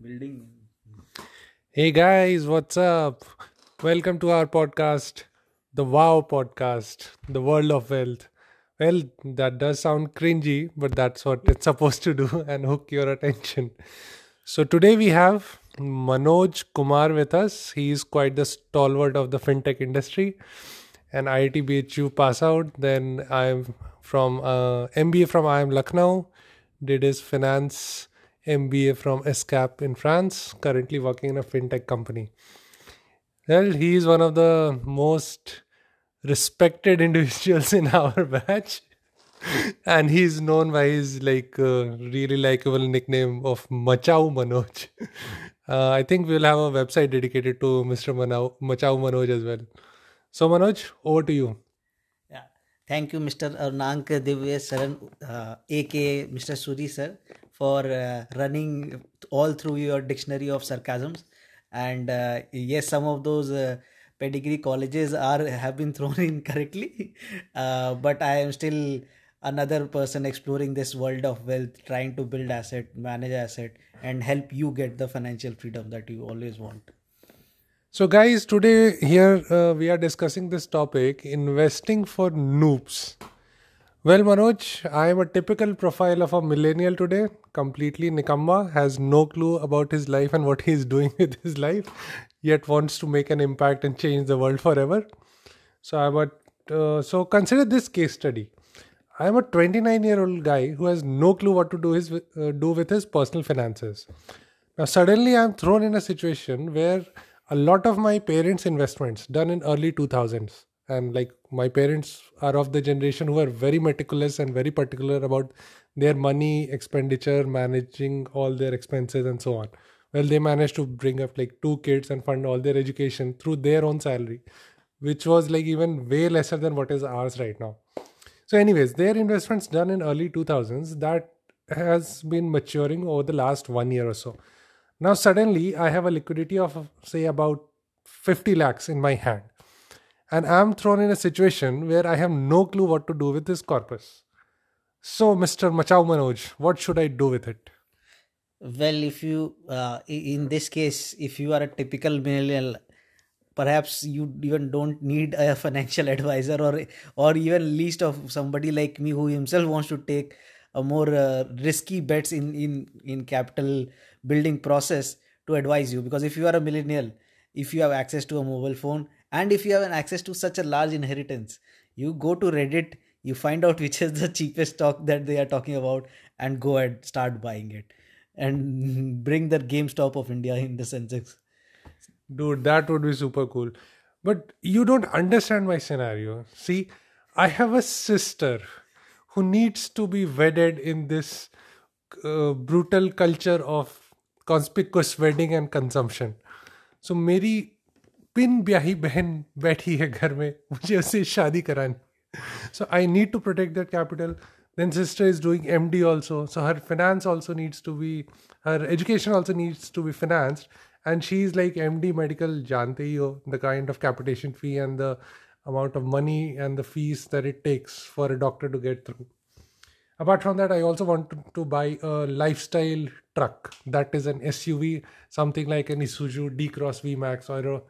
building. Hey guys, what's up? Welcome to our podcast, the Wow Podcast, the World of Wealth. Well, that does sound cringy, but that's what it's supposed to do and hook your attention. So today we have Manoj Kumar with us. He is quite the stalwart of the fintech industry. An IIT BHU pass out. Then I'm from uh, MBA from IIM Lucknow. Did his finance MBA from ESCAP in France. Currently working in a fintech company. Well, he is one of the most respected individuals in our batch. And he's known by his like uh, really likable nickname of Machao Manoj. Uh, I think we'll have a website dedicated to Mr. Manau, Machao Manoj as well. So Manoj, over to you. Yeah. Thank you, Mr. Arnank Divya Saran, uh, aka Mr. Suri sir, for uh, running all through your dictionary of sarcasms. And uh, yes, some of those uh, pedigree colleges are have been thrown in correctly, uh, but I am still another person exploring this world of wealth, trying to build asset, manage asset, and help you get the financial freedom that you always want. So, guys, today here uh, we are discussing this topic investing for noobs. Well, Manoj, I am a typical profile of a millennial today, completely nikamma, has no clue about his life and what he is doing with his life, yet wants to make an impact and change the world forever. So, I'm a uh, so consider this case study. I am a 29 year old guy who has no clue what to do his uh, do with his personal finances. Now, suddenly, I'm thrown in a situation where a lot of my parents' investments done in early 2000s and like my parents are of the generation who are very meticulous and very particular about their money expenditure managing all their expenses and so on. Well they managed to bring up like two kids and fund all their education through their own salary which was like even way lesser than what is ours right now. So anyways their investments done in early 2000s that has been maturing over the last one year or so. Now suddenly i have a liquidity of say about 50 lakhs in my hand and I'm thrown in a situation where I have no clue what to do with this corpus. So, Mr. Machao Manoj, what should I do with it? Well, if you, uh, in this case, if you are a typical millennial, perhaps you even don't need a financial advisor or or even least of somebody like me who himself wants to take a more uh, risky bets in in in capital building process to advise you because if you are a millennial if you have access to a mobile phone and if you have an access to such a large inheritance you go to reddit you find out which is the cheapest stock that they are talking about and go and start buying it and bring the GameStop of India in the Sensex. Dude, that would be super cool. But you don't understand my scenario. See, I have a sister who needs to be wedded in this uh, brutal culture of conspicuous wedding and consumption. So मेरी pin ब्याही बहन बैठी है घर में मुझे उससे शादी करानी so i need to protect that capital then sister is doing md also so her finance also needs to be her education also needs to be financed and she's like md medical jante ho the kind of capitation fee and the amount of money and the fees that it takes for a doctor to get through apart from that i also want to, to buy a lifestyle truck that is an suv something like an isuzu d cross v max or a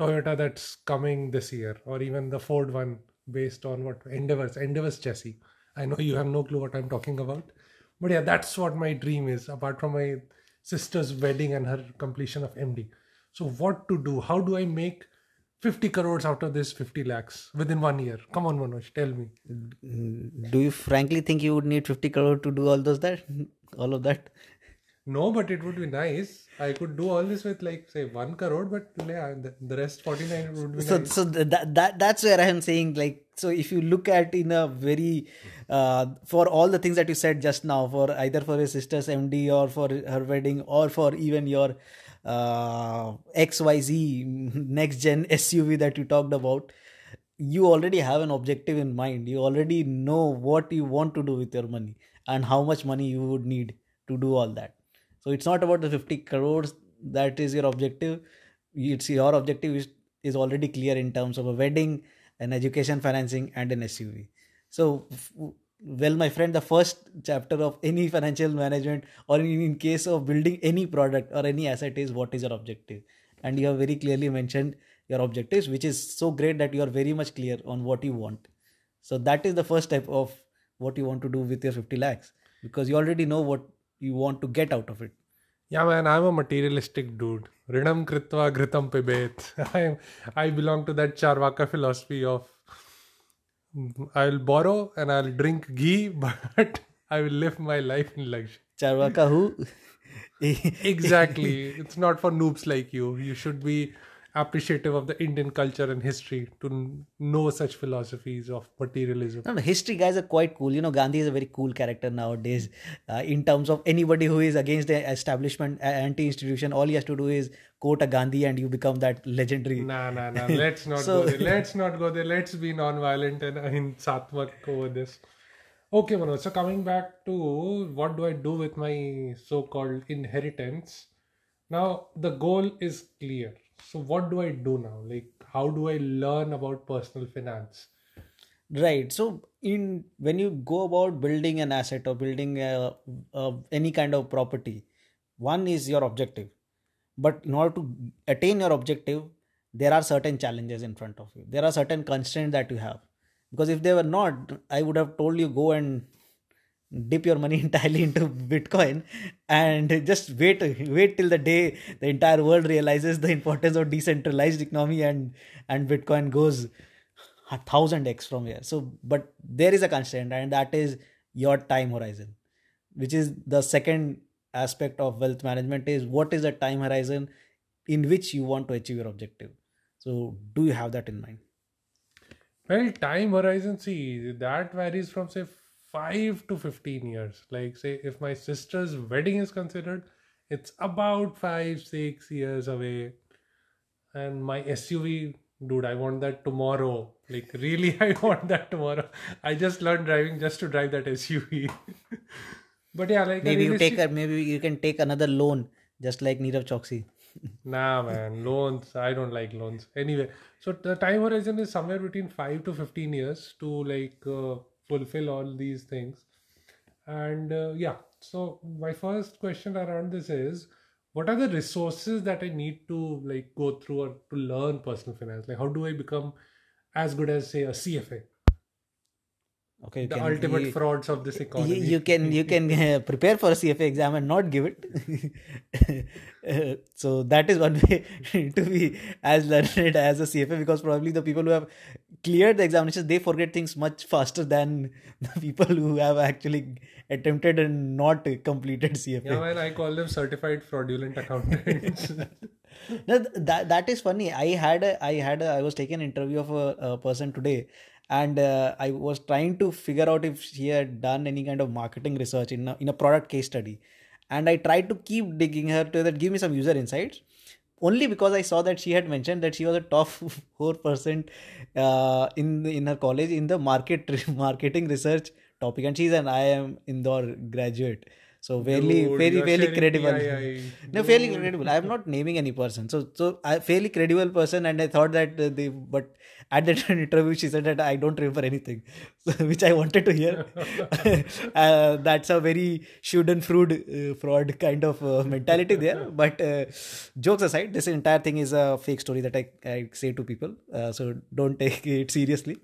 Toyota that's coming this year, or even the Ford one based on what Endeavors, Endeavors chassis. I know you have no clue what I'm talking about, but yeah, that's what my dream is. Apart from my sister's wedding and her completion of MD. So what to do? How do I make 50 crores out of this 50 lakhs within one year? Come on, Manoj, tell me. Do you frankly think you would need 50 crore to do all those that, all of that? No, but it would be nice. I could do all this with like say one crore, but yeah, the, rest forty nine would be so nice. so that, that that's where I am saying like so if you look at in a very uh, for all the things that you said just now for either for your sister's MD or for her wedding or for even your uh, XYZ next gen SUV that you talked about you already have an objective in mind you already know what you want to do with your money and how much money you would need to do all that so it's not about the 50 crores that is your objective. It's your objective is, is already clear in terms of a wedding, an education financing, and an SUV. So well my friend the first chapter of any financial management or in, in case of building any product or any asset is what is your objective and you have very clearly mentioned your objectives which is so great that you are very much clear on what you want so that is the first step of what you want to do with your 50 lakhs because you already know what you want to get out of it Yeah, man, I'm a materialistic dude. Rinam kritva gritam pibet. I I belong to that Charvaka philosophy of I'll borrow and I'll drink ghee, but I will live my life in luxury. charvaka who Exactly. it's not for noobs like you. You should be appreciative of the Indian culture and history to know such philosophies of materialism. No, no, history guys are quite cool. You know, Gandhi is a very cool character nowadays. Uh, in terms of anybody who is against the establishment, uh, anti-institution, all he has to do is quote a Gandhi, and you become that legendary. Nah, nah, nah. Let's not So- go there. Let's not go there. Let's be non-violent and ahimsatmak over this. Okay, Manoj. So coming back to what do I do with my so-called inheritance? Now the goal is clear. So what do I do now? Like, how do I learn about personal finance? Right. So, in when you go about building an asset or building a, a, any kind of property, one is your objective. But in order to attain your objective, there are certain challenges in front of you. There are certain constraints that you have. Because if they were not, I would have told you go and dip your money entirely into Bitcoin and just wait wait till the day the entire world realizes the importance of decentralized economy and and Bitcoin goes a thousand x from here. So, but there is a constraint, and that is your time horizon, which is the second aspect of wealth management. Is what is the time horizon in which you want to achieve your objective? So, do you have that in mind? Well, time horizon, see, that varies from say 5 to 15 years. Like, say, if my sister's wedding is considered, it's about 5, 6 years away. And my SUV, dude, I want that tomorrow. Like, really, I want that tomorrow. I just learned driving just to drive that SUV. but yeah, like, Maybe you take a maybe you can take another loan, just like Nirav Choksi. Nah, man, loans. I don't like loans. Anyway, so the time horizon is somewhere between five to fifteen years to like uh, fulfill all these things. And uh, yeah, so my first question around this is, what are the resources that I need to like go through or to learn personal finance? Like, how do I become as good as say a CFA, Okay, the can- ultimate you- frauds of this you, economy? you can you can uh, prepare for a CFA exam and not give it. Uh, so that is one way to be as learned as a CFA because probably the people who have cleared the examinations they forget things much faster than the people who have actually attempted and not completed CFA. yeah, man, I call them certified fraudulent accountants. no, that that is funny. I had a, I had a, I was taking an interview of a, a person today, and uh, I was trying to figure out if she had done any kind of marketing research in a, in a product case study, and I tried to keep digging her to that give me some user insights. Only because I saw that she had mentioned that she was a top four percent uh, in in her college in the market marketing research topic, and she's an IIM Indore graduate. So fairly, Dude, very, fairly credible. PII. No, fairly credible. I am not naming any person. So, so I fairly credible person, and I thought that uh, they. But at that interview, she said that I don't remember anything, so, which I wanted to hear. uh, that's a very shouldn't fraud uh, fraud kind of uh, mentality there. But uh, jokes aside, this entire thing is a fake story that I, I say to people. Uh, so don't take it seriously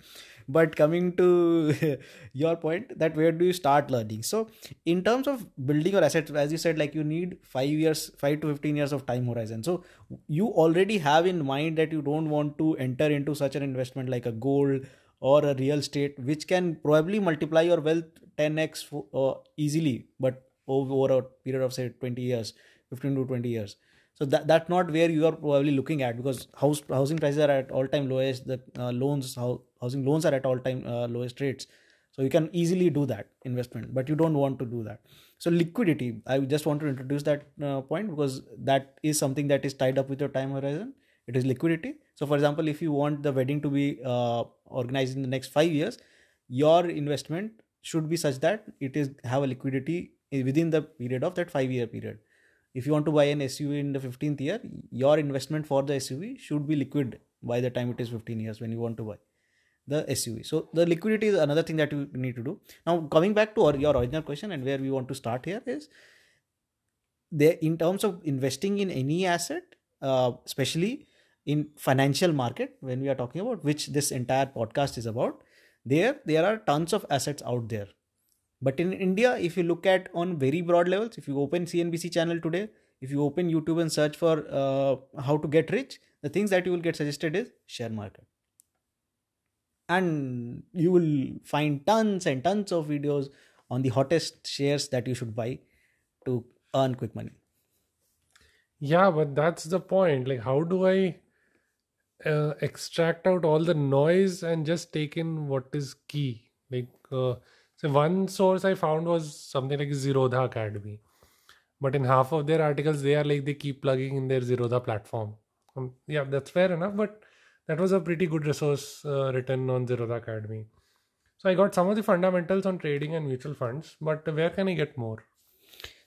but coming to your point that where do you start learning? So in terms of building your assets as you said like you need 5 years 5 to 15 years of time horizon. So you already have in mind that you don't want to enter into such an investment like a gold or a real estate which can probably multiply your wealth 10x fo- uh, easily but over a period of say 20 years 15 to 20 years. So that that's not where you are probably looking at because house housing prices are at all time lowest the uh, loans how housing loans are at all time uh, lowest rates. So you can easily do that investment but you don't want to do that. So liquidity i just want to introduce that uh, point because that is something that is tied up with your time horizon. It is liquidity. So for example if you want the wedding to be uh, organized in the next 5 years your investment should be such that it is have a liquidity within the period of that 5 year period. If you want to buy an SUV in the 15th year, your investment for the SUV should be liquid by the time it is 15 years when you want to buy. The SUV. So the liquidity is another thing that you need to do. Now coming back to our, your original question and where we want to start here is there in terms of investing in any asset, uh, especially in financial market when we are talking about which this entire podcast is about there there are tons of assets out there but in india if you look at on very broad levels if you open cnbc channel today if you open youtube and search for uh, how to get rich the things that you will get suggested is share market and you will find tons and tons of videos on the hottest shares that you should buy to earn quick money Yeah, but that's the point. Like, how do I uh, extract out all the noise and just take in what is key? Like, uh, so one source I found was something like Zerodha Academy, but in half of their articles, they are like they keep plugging in their Zerodha platform. Um, yeah, that's fair enough, but that was a pretty good resource uh, written on Zerodha Academy. So I got some of the fundamentals on trading and mutual funds, but where can I get more?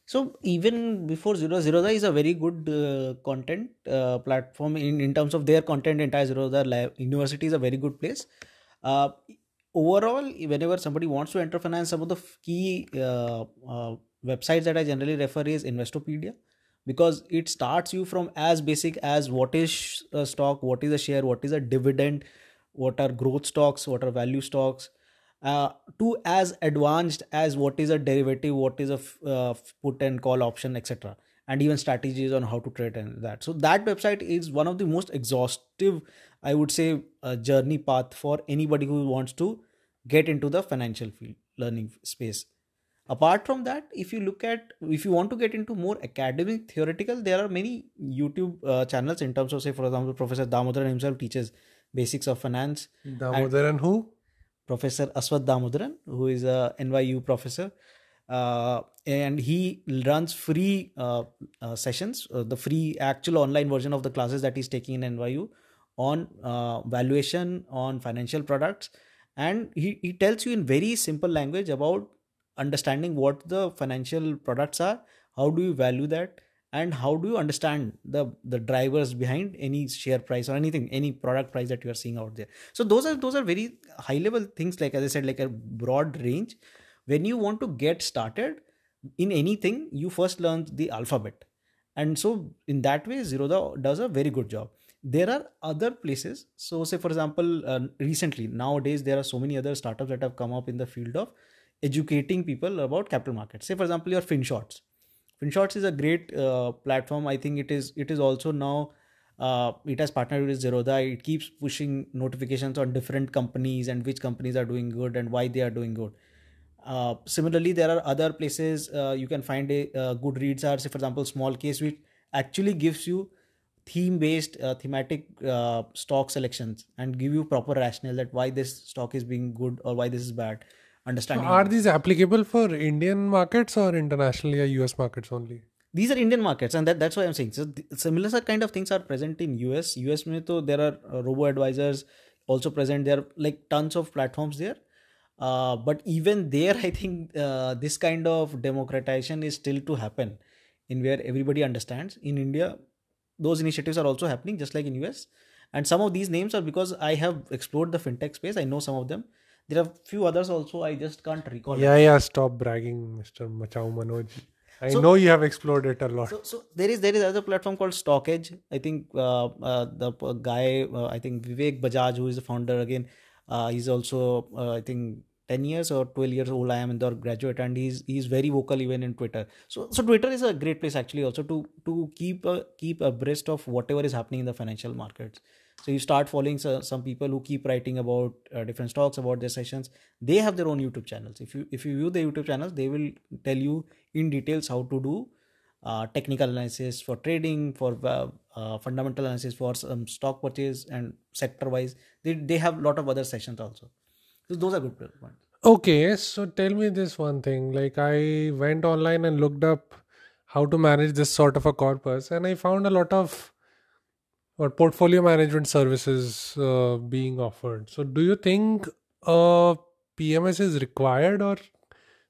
So even before Zero Zerodha is a very good uh, content uh, platform in, in terms of their content. Entire Zerodha university is a very good place. Uh, overall, whenever somebody wants to enter finance, some of the key uh, uh, websites that I generally refer is Investopedia because it starts you from as basic as what is a stock, what is a share, what is a dividend, what are growth stocks, what are value stocks, uh, to as advanced as what is a derivative, what is a f- uh, put and call option, etc. And even strategies on how to trade and that. So that website is one of the most exhaustive, I would say, uh, journey path for anybody who wants to get into the financial field, learning space. Apart from that, if you look at if you want to get into more academic theoretical, there are many YouTube uh, channels in terms of say, for example, Professor Damodaran himself teaches basics of finance. Damodaran who? Professor Aswath Damodaran, who is a NYU professor, uh, and he runs free uh, uh, sessions, uh, the free actual online version of the classes that he's taking in NYU on uh, valuation, on financial products, and he, he tells you in very simple language about understanding what the financial products are, how do you value that, and how do you understand the the drivers behind any share price or anything any product price that you are seeing out there. So those are those are very high level things like as i said like a broad range. When you want to get started in anything you first learn the alphabet. And so in that way zerodha does a very good job. There are other places. So say for example uh, recently nowadays there are so many other startups that have come up in the field of educating people about capital markets say for example your finshots FinShots is a great uh, platform. I think it is. It is also now. Uh, it has partnered with Zerodha. It keeps pushing notifications on different companies and which companies are doing good and why they are doing good. Uh, similarly, there are other places uh, you can find a uh, good reads are, say, for example, Small Case, which actually gives you theme-based, uh, thematic stock selections and give you proper rationale that why this stock is being good or why this is bad. So are these applicable for Indian markets or internationally or US markets only? these are Indian markets, and that, that's why I'm saying. So similar kind of things are present in US. US में तो there are uh, robo advisors also present. There are like tons of platforms there. Uh, but even there, I think uh, this kind of democratization is still to happen, in where everybody understands. In India, those initiatives are also happening, just like in US. And some of these names are because I have explored the fintech space. I know some of them. There are few others also. I just can't recall. Yeah, yeah. Stop bragging, Mr. Machao Manoj. I So- know you have explored it a lot. So, so there is there is another platform called Stock Edge. I think uh, uh, the guy, uh, I think Vivek Bajaj, who is the founder again, uh, he's also uh, I think ten years or twelve years old. I am in the graduate, and he's he's very vocal even in Twitter. So so Twitter is a great place actually also to to keep uh, keep abreast of whatever is happening in the financial markets. So you start following so, some people who keep writing about uh, different stocks about their sessions. They have their own YouTube channels. If you if you view the YouTube channels, they will tell you in details how to do uh, technical analysis for trading, for uh, uh, fundamental analysis for some stock purchase and sector wise. They, they have a lot of other sessions also. So those are good points. Okay, so tell me this one thing. Like, I went online and looked up how to manage this sort of a corpus, and I found a lot of or portfolio management services uh, being offered. So, do you think uh, PMS is required, or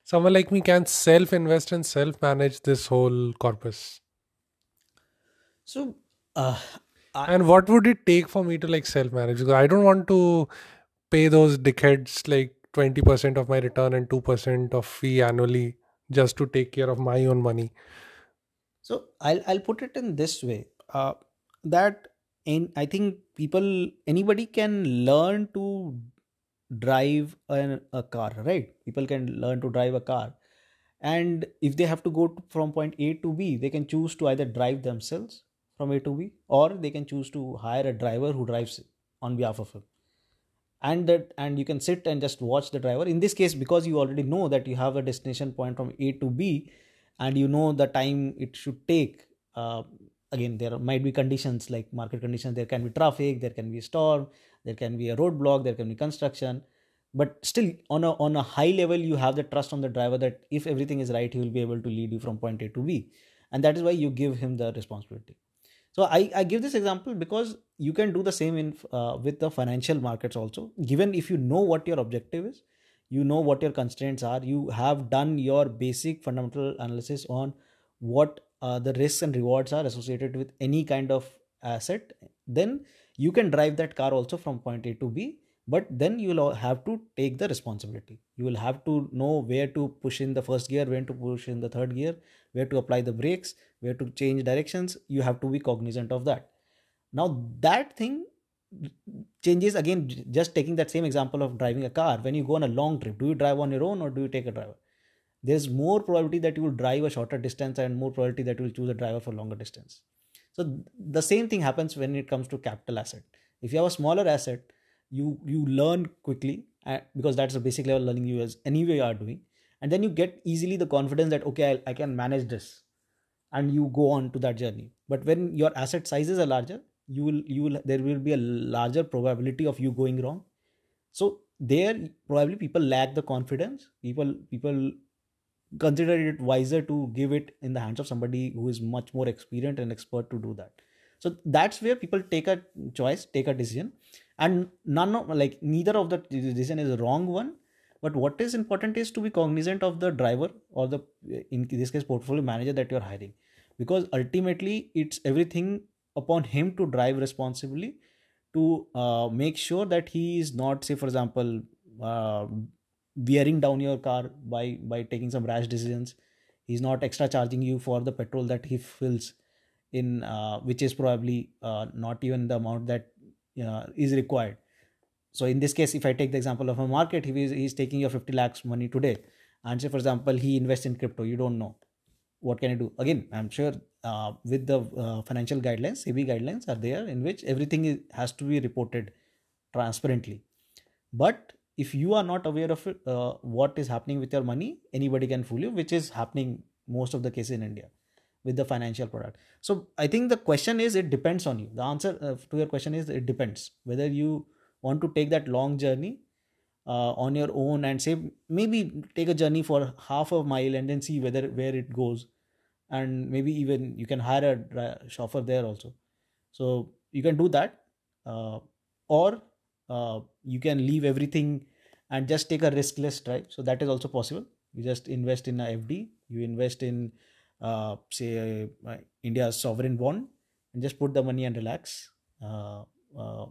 someone like me can self invest and self manage this whole corpus? So uh, I, And what would it take for me to like self manage? Because I don't want to pay those dickheads like 20% of my return and 2% of fee annually just to take care of my own money So I'll I'll put it in this way. Uh, that in I think people anybody can learn to drive a car, right? People can learn to drive a car, and if they have to go to, from point A to B, they can choose to either drive themselves from A to B, or they can choose to hire a driver who drives on behalf of him. And that and you can sit and just watch the driver. In this case because you already know that you have a destination point from a to b and you know the time it should take uh, again there might be conditions like market conditions there can be traffic there can be a storm there can be a roadblock there can be construction. But still on a on a high level you have the trust on the driver that if everything is right he will be able to lead you from point a to b. And that is why you give him the responsibility. So I, I give this example because you can do the same in uh, with the financial markets also. Given if you know what your objective is you know what your constraints are you have done your basic fundamental analysis on what uh, the risks and rewards are associated with any kind of asset then you can drive that car also from point a to b but then you will have to take the responsibility. You will have to know where to push in the first gear when to push in the third gear where to apply the brakes where to change directions. You have to be cognizant of that. Now that thing changes again just taking that same example of driving a car. When you go on a long trip do you drive on your own or do you take a driver there's more probability that you will drive a shorter distance and more probability that you will choose a driver for longer distance. So the same thing happens when it comes to capital asset. If you have a smaller asset you you learn quickly uh, because that's a basic level learning you as anyway you are doing. And then you get easily the confidence that okay I, I can manage this. And you go on to that journey. But when your asset sizes are larger you will you will there will be a larger probability of you going wrong. So there probably people lack the confidence. People people consider it wiser to give it in the hands of somebody who is much more experienced and expert to do that. So that's where people take a choice take a decision and none of like neither of the decision is a wrong one but what is important is to be cognizant of the driver or the in this case portfolio manager that you're hiring because ultimately it's everything upon him to drive responsibly to uh, make sure that he is not say for example uh, wearing down your car by by taking some rash decisions. He's not extra charging you for the petrol that he fills in uh, which is probably uh, not even the amount that uh, is required. So in this case if i take the example of a market he is he's taking your 50 lakhs money today and say for example he invests in crypto you don't know. What can i do? Again i'm sure uh, with the uh, financial guidelines sebi guidelines are there in which everything is, has to be reported transparently. But if you are not aware of it, uh, what is happening with your money anybody can fool you which is happening most of the cases in india with the financial product. So i think the question is it depends on you. The answer uh, to your question is it depends. Whether you want to take that long journey uh, on your own and say maybe take a journey for half a mile and then see whether where it goes. And maybe even you can hire a chauffeur there also. So you can do that uh, or uh, you can leave everything and just take a riskless drive so that is also possible you just invest in a fd you invest in uh, say uh, india's sovereign bond and just put the money and relax uh, uh,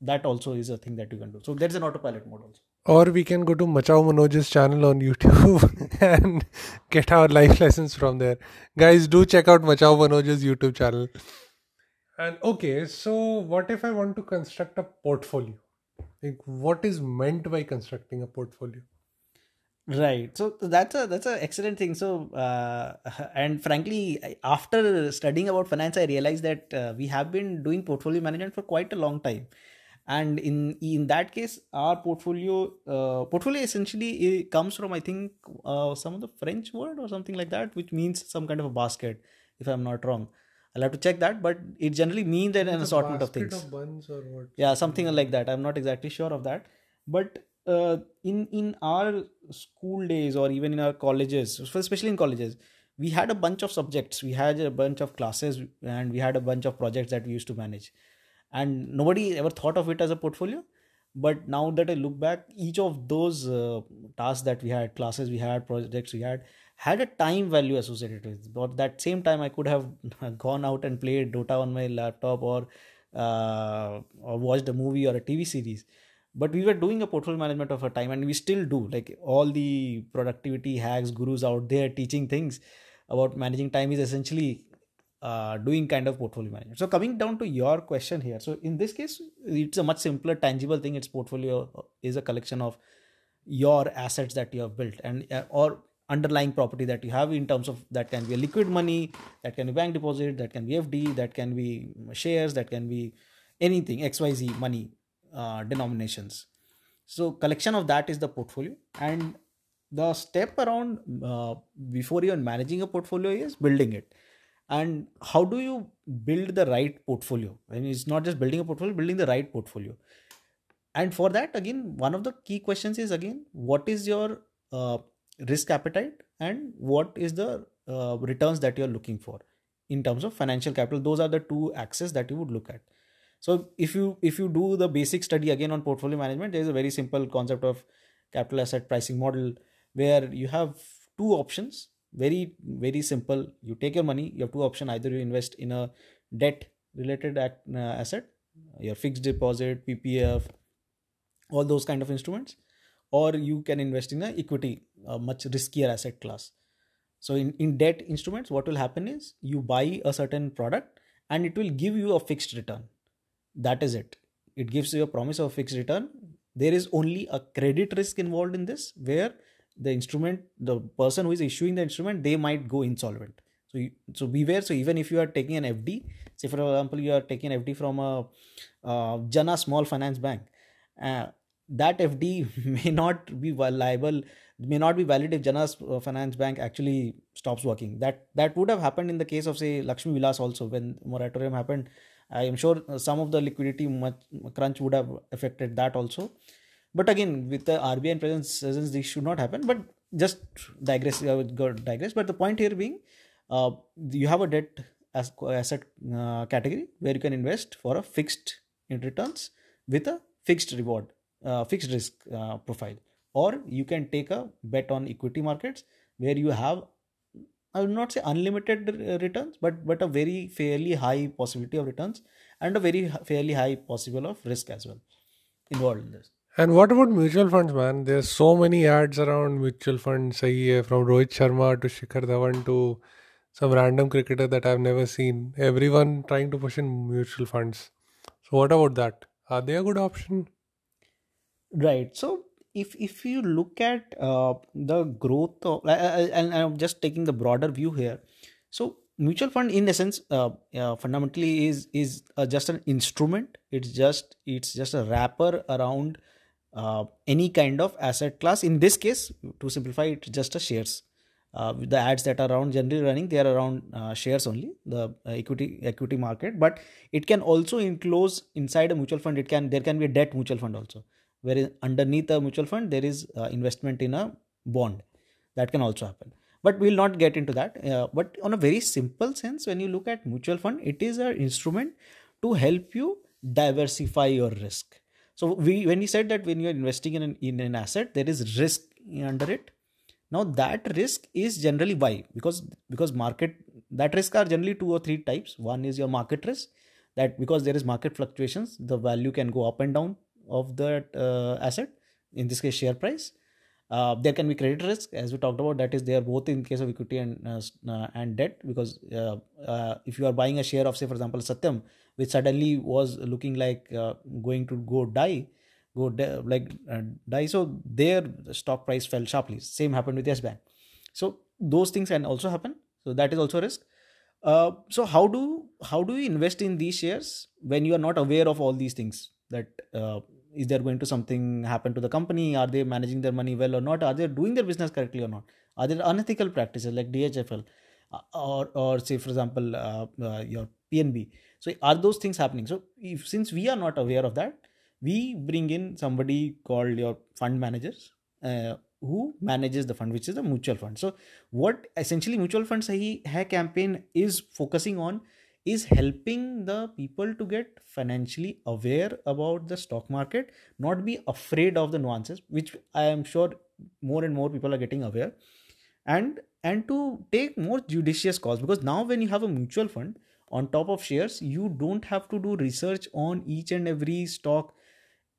that also is a thing that you can do so there's an autopilot mode also or we can go to Machao Manoj's channel on YouTube and get our life lessons from there. Guys, do check out Machao Manoj's YouTube channel. And okay, so what if I want to construct a portfolio? Like, what is meant by constructing a portfolio? right. So that's a that's an excellent thing. So uh, and frankly after studying about finance i realized that uh, we have been doing portfolio management for quite a long time. And in in that case our portfolio uh, portfolio essentially comes from i think uh, some of the french word or something like that which means some kind of a basket if i'm not wrong i'll have to check that but it generally means an, an assortment of things. of yeah something like that. I'm not exactly sure of that. But uh, in in our school days or even in our colleges especially in colleges we had a bunch of subjects. We had a bunch of classes and we had a bunch of projects that we used to manage. And nobody ever thought of it as a portfolio. But now that i look back each of those uh, tasks that we had classes we had projects we had had a time value associated with it. but that same time i could have gone out and played dota on my laptop or uh, or watched a movie or a tv series. But we were doing a portfolio management of our time and we still do. Like all the productivity hacks gurus out there teaching things about managing time is essentially uh, doing kind of portfolio management. So coming down to your question here so in this case it's a much simpler tangible thing. Its portfolio is a collection of your assets that you have built and uh, or underlying property that you have in terms of that can be a liquid money that can be bank deposit that can be fd that can be shares that can be anything xyz money uh, denominations. So collection of that is the portfolio. And the step around uh, before even managing a portfolio is building it. And how do you build the right portfolio? I mean, it's not just building a portfolio building the right portfolio. And for that again one of the key questions is again what is your uh, risk appetite and what is the uh, returns that you're looking for in terms of financial capital. Those are the two axes that you would look at. So if you if you do the basic study again on portfolio management there is a very simple concept of capital asset pricing model where you have two options. Very very simple. You take your money you have two options. Either you invest in a debt related uh, asset your fixed deposit ppf all those kind of instruments or you can invest in a equity a much riskier asset class. So in, in debt instruments what will happen is you buy a certain product and it will give you a fixed return. That is it. It gives you a promise of fixed return. There is only a credit risk involved in this where the instrument the person who is issuing the instrument they might go insolvent. So you, so beware. So even if you are taking an fd say for example you are taking fd from a uh, jana small finance bank uh, that fd may not be liable may not be valid if Jana's uh, Finance Bank actually stops working. That that would have happened in the case of say Lakshmi Vilas also when moratorium happened. I am sure uh, some of the liquidity crunch would have affected that also. But again, with the RBI presence, presence this should not happen. But just digress, I would go digress. But the point here being, uh, you have a debt as asset uh, category where you can invest for a fixed returns with a fixed reward, uh, fixed risk uh, profile or you can take a bet on equity markets where you have I will not say unlimited returns, but but a very fairly high possibility of returns and a very fairly high possible of risk as well involved in this. And what about mutual funds, man? There's so many ads around mutual funds. Sahi from Rohit Sharma to Shikhar Dhawan to some random cricketer that I've never seen. Everyone trying to push in mutual funds. So what about that? Are they a good option? Right. So if if you look at uh, the growth of, and i'm just taking the broader view here. So mutual fund in essence uh, uh, fundamentally is is uh, just an instrument. It's just it's just a wrapper around uh, any kind of asset class. In this case to simplify it's just a shares. Uh, the ads that are around generally running they are around shares only the equity equity market. But it can also enclose inside a mutual fund it can there can be a debt mutual fund also where underneath a mutual fund there is uh, investment in a bond. That can also happen. But we'll not get into that. Uh, but on a very simple sense when you look at mutual fund it is an instrument to help you diversify your risk. So we when we said that when you're investing in an, in an asset there is risk under it. Now that risk is generally why? Because because market that risk are generally two or three types. One is your market risk that because there is market fluctuations the value can go up and down of that uh, asset in this case share price. Uh, there can be credit risk as we talked about that is there both in case of equity and uh, uh and debt because uh, uh, if you are buying a share of say for example satyam which suddenly was looking like going to go die go de- like die so their stock price fell sharply. Same happened with yes bank. So those things can also happen. So that is also risk. So how do how do you invest in these shares when you are not aware of all these things that is there going to something happen to the company? Are they managing their money well or not? Are they doing their business correctly or not? Are there unethical practices like dhfl uh, or or say for example uh, uh, your pnb so are those things happening? So if since we are not aware of that we bring in somebody called your fund managers uh, who manages the fund which is the mutual fund. So what essentially mutual fund sahi hai campaign is focusing on is helping the people to get financially aware about the stock market not be afraid of the nuances which i am sure more and more people are getting aware and and to take more judicious calls. Because now when you have a mutual fund on top of shares you don't have to do research on each and every stock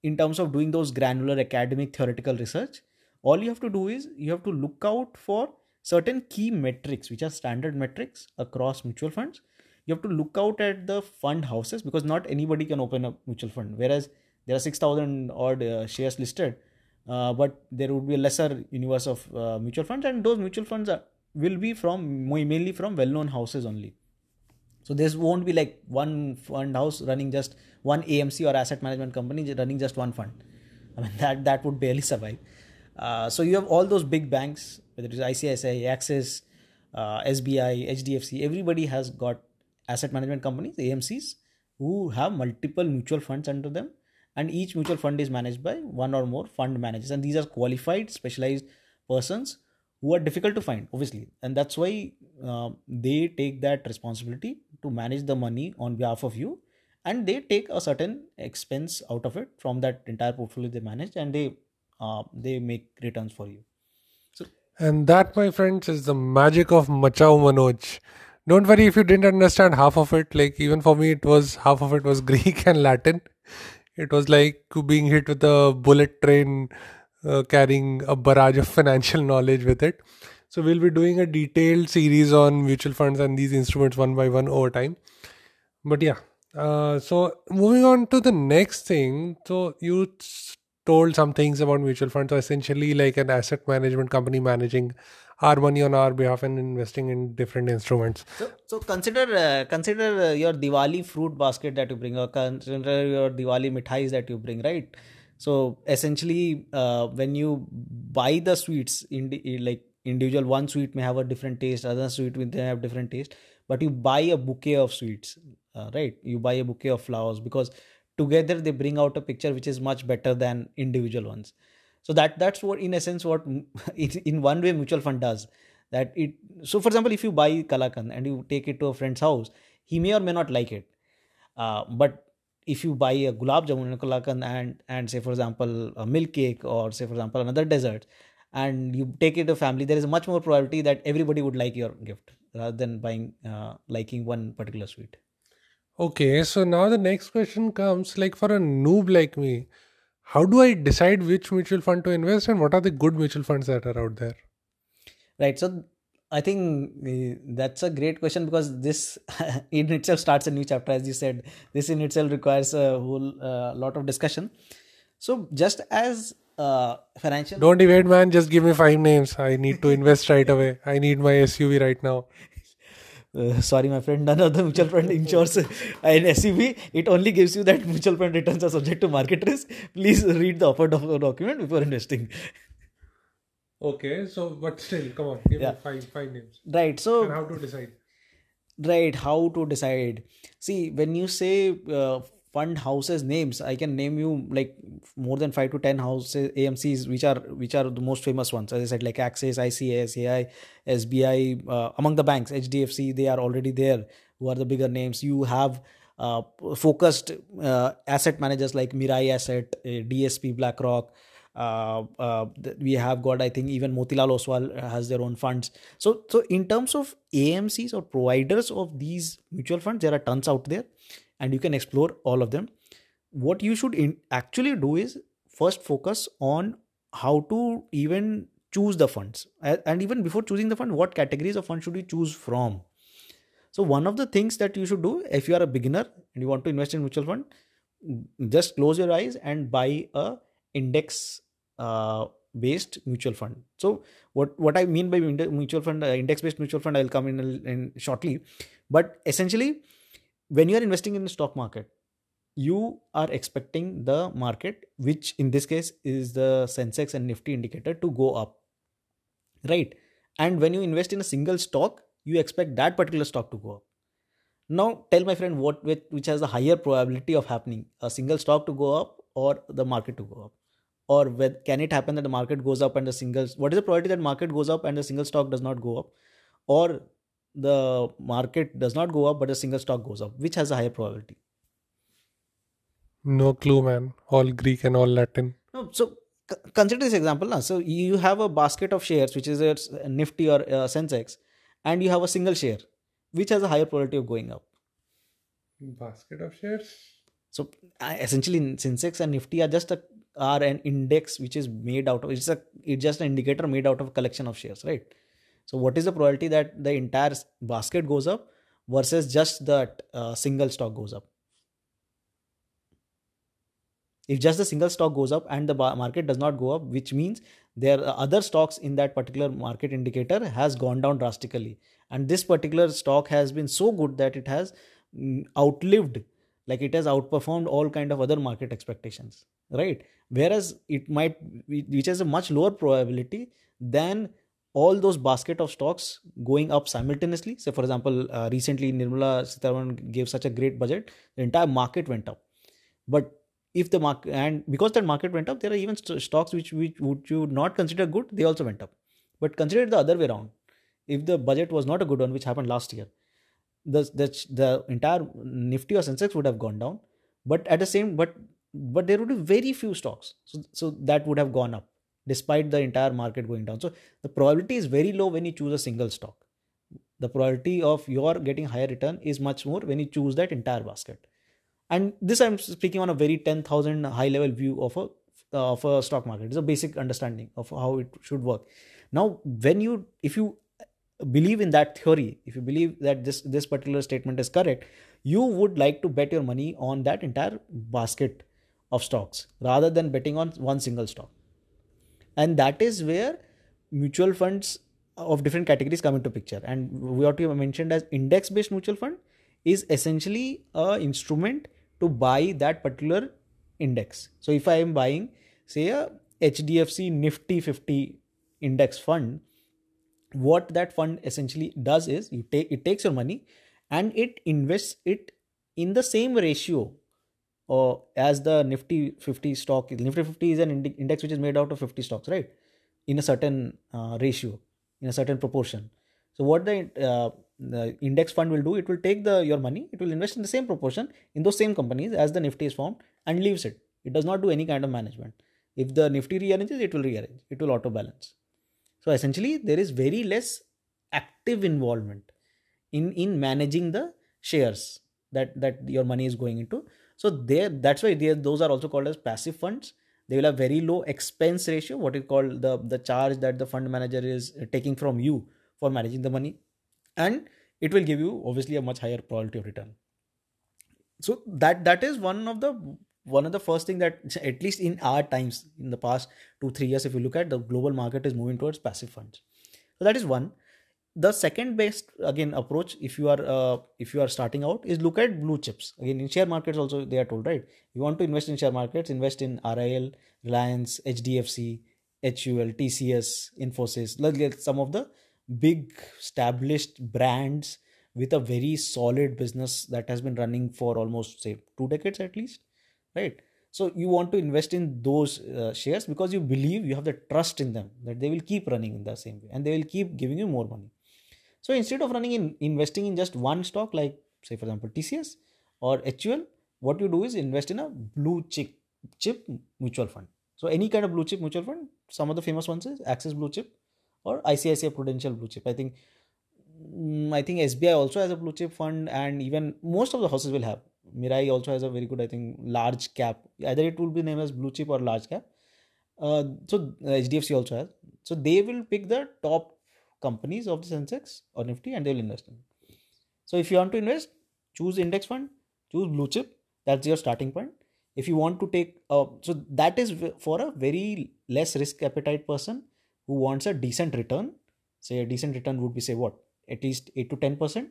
in terms of doing those granular academic theoretical research. All you have to do is you have to look out for certain key metrics which are standard metrics across mutual funds you have to look out at the fund houses because not anybody can open a mutual fund. Whereas there are 6000 odd uh, shares listed uh, but there would be a lesser universe of uh, mutual funds and those mutual funds are, will be from mainly from well known houses only. So this won't be like one fund house running just one amc or asset management company running just one fund. I mean that that would barely survive. Uh, so you have all those big banks whether it is icici axis uh, sbi hdfc everybody has got asset management companies amcs who have multiple mutual funds under them. And each mutual fund is managed by one or more fund managers. And these are qualified specialized persons who are difficult to find obviously. And that's why uh, they take that responsibility to manage the money on behalf of you. And they take a certain expense out of it from that entire portfolio they manage. And they uh, they make returns for you. So and that my friends is the magic of machao manoj don't worry if you didn't understand half of it like even for me it was half of it was greek and latin it was like being hit with a bullet train uh, carrying a barrage of financial knowledge with it. So we'll be doing a detailed series on mutual funds and these instruments one by one over time. But yeah, uh, so moving on to the next thing. So you told some things about mutual funds. So essentially, like an asset management company managing our money on our behalf and investing in different instruments. So, so consider uh, consider uh, your Diwali fruit basket that you bring, or consider your Diwali mithais that you bring, right? So essentially, uh, when you buy the sweets, in the, like individual one sweet may have a different taste, other sweet may have different taste, but you buy a bouquet of sweets, uh, right? You buy a bouquet of flowers because together they bring out a picture which is much better than individual ones so that that's what in essence what in one way mutual fund does that it so for example if you buy kalakand and you take it to a friend's house he may or may not like it. Uh, but if you buy a gulab jamun and kalakand and and say for example a milk cake or say for example another dessert and you take it to family there is much more probability that everybody would like your gift rather than buying uh, liking one particular sweet. Okay so now the next question comes like for a noob like me how do I decide which mutual fund to invest and what are the good mutual funds that are out there? Right. So I think uh, that's a great question because this in itself starts a new chapter. As you said, this in itself requires a whole uh, lot of discussion. So just as uh, financial. Don't evade, man. Just give me five names. I need to invest right away. I need my SUV right now. Uh, sorry, my friend, none of the mutual fund insures an SUV. It only gives you that mutual fund returns are subject to market risk. Please read the offer document before investing. Okay, so but still, come on, give yeah. me five five names. Right. So and how to decide? Right. How to decide? See, when you say uh, fund houses names. I can name you like more than 5 to 10 houses amcs which are which are the most famous ones. As i said like axis icici sbi uh, among the banks hdfc they are already there who are the bigger names. You have uh, focused uh, asset managers like mirae asset uh, dsp blackrock uh, uh, we have got i think even motilal oswal has their own funds. So so in terms of amcs or providers of these mutual funds there are tons out there and you can explore all of them. What you should in, actually do is first focus on how to even choose the funds. And even before choosing the fund what categories of funds should you choose from? So one of the things that you should do if you are a beginner and you want to invest in mutual fund just close your eyes and buy a index uh, based mutual fund. So what what i mean by mutual fund uh, index based mutual fund i'll come in, in shortly. But essentially when you are investing in the stock market you are expecting the market which in this case is the sensex and nifty indicator to go up right? And when you invest in a single stock you expect that particular stock to go up. Now tell my friend what which has a higher probability of happening a single stock to go up or the market to go up? Or with, can it happen that the market goes up and the single what is the probability that market goes up and the single stock does not go up? Or the market does not go up but a single stock goes up which has a higher probability. No clue man. All greek and all latin. No, so c- consider this example now. so you have a basket of shares which is a nifty or a sensex and you have a single share which has a higher probability of going up. Basket of shares? So uh, essentially, Sensex and Nifty are just a are an index which is made out of it's a it's just an indicator made out of a collection of shares, right? So what is the probability that the entire basket goes up versus just that uh, single stock goes up? If just the single stock goes up and the market does not go up, which means there are other stocks in that particular market indicator has gone down drastically, and this particular stock has been so good that it has mm, outlived, like it has outperformed all kind of other market expectations, right? Whereas it might, which has a much lower probability than all those basket of stocks going up simultaneously. Say, for example, uh, recently Nirmala Sitharaman gave such a great budget, the entire market went up. But if the market and because that market went up there are even st- stocks which, which would you not consider good they also went up. But consider it the other way around. If the budget was not a good one which happened last year the the, the entire nifty or sensex would have gone down. But at the same but but there would be very few stocks. So, so that would have gone up despite the entire market going down. So the probability is very low when you choose a single stock. The probability of your getting higher return is much more when you choose that entire basket. And this i'm speaking on a very 10000 high level view of a uh, of a stock market. It's a basic understanding of how it should work. Now when you if you believe in that theory if you believe that this this particular statement is correct you would like to bet your money on that entire basket of stocks rather than betting on one single stock and that is where mutual funds of different categories come into picture and what you mentioned as index based mutual fund is essentially a instrument to buy that particular index. So if I am buying, say, a HDFC Nifty 50 index fund, what that fund essentially does is you take it takes your money and it invests it in the same ratio uh, as the Nifty 50 stock. Nifty 50 is an index which is made out of 50 stocks, right? In a certain uh, ratio, in a certain proportion. So what the uh, the index fund will do it will take the your money it will invest in the same proportion in those same companies as the nifty is formed and leaves it it does not do any kind of management if the nifty rearranges it will rearrange it will auto balance so essentially there is very less active involvement in in managing the shares that that your money is going into so there that's why they, those are also called as passive funds. They will have very low expense ratio what is called the the charge that the fund manager is taking from you for managing the money. And it will give you obviously a much higher probability of return. So that that is one of the one of the first thing that at least in our times in the past two three years if you look at the global market is moving towards passive funds. So that is one the second best again approach if you are uh, if you are starting out is look at blue chips. Again in share markets also they are told right you want to invest in share markets invest in RIL Reliance HDFC HUL TCS Infosys. Some of the big established brands with a very solid business that has been running for almost say two decades at least right? So you want to invest in those uh, shares because you believe you have the trust in them that they will keep running in the same way and they will keep giving you more money so instead of running in investing in just one stock like say for example tcs or hul what you do is invest in a blue chip chip mutual fund so any kind of blue chip mutual fund some of the famous ones is axis blue chip or ICICI Prudential Blue Chip. I think mm, I think SBI also has a blue chip fund, and even most of the houses will have. Mirae also has a very good, I think, large cap. Either it will be named as blue chip or large cap. Uh, so HDFC also has. So they will pick the top companies of the Sensex or Nifty, and they will invest in. So if you want to invest, choose index fund, choose blue chip. That's your starting point. If you want to take, uh, so that is for a very less risk appetite person who wants a decent return say a decent return would be say what at least 8 to 10 percent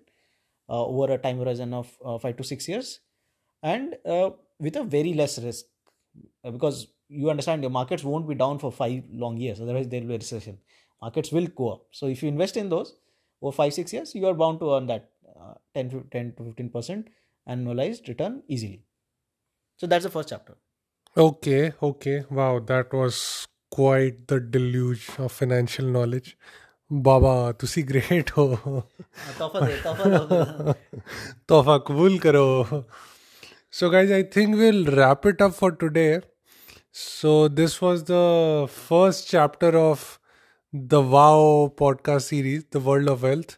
uh, over a time horizon of uh, 5 to 6 years and uh, with a very less risk uh, because you understand your markets won't be down for 5 long years otherwise there will be a recession markets will go up. So if you invest in those over 5 6 years you are bound to earn that uh, 10, 10 to 15% annualized return easily. So that's the first chapter. Okay okay. Wow that was quite the deluge of financial knowledge. बाबा तुसी great हो तोहफा कबूल करो so guys I think will wrap it up for today so this was the first chapter of the wow podcast series the world of wealth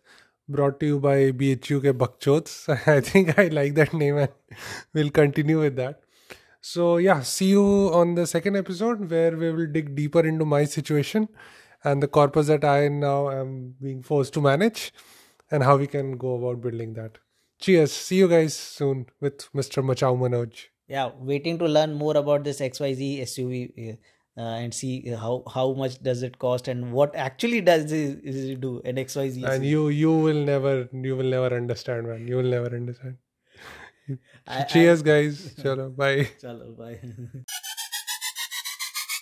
brought to you by BHU ke Bakchots. I think I like that name and we'll continue with that. So, yeah, see you on the second episode where we will dig deeper into my situation and the corpus that I now am being forced to manage and how we can go about building that. Cheers. See you guys soon with Mr. Machao Manoj. Yeah, waiting to learn more about this XYZ SUV. Uh, Uh, and see how how much does it cost and what actually does it, it do and XYZ. And you you will never you will never understand, man. You will never understand. I- Cheers, guys. Chalo, bye. Chalo, bye.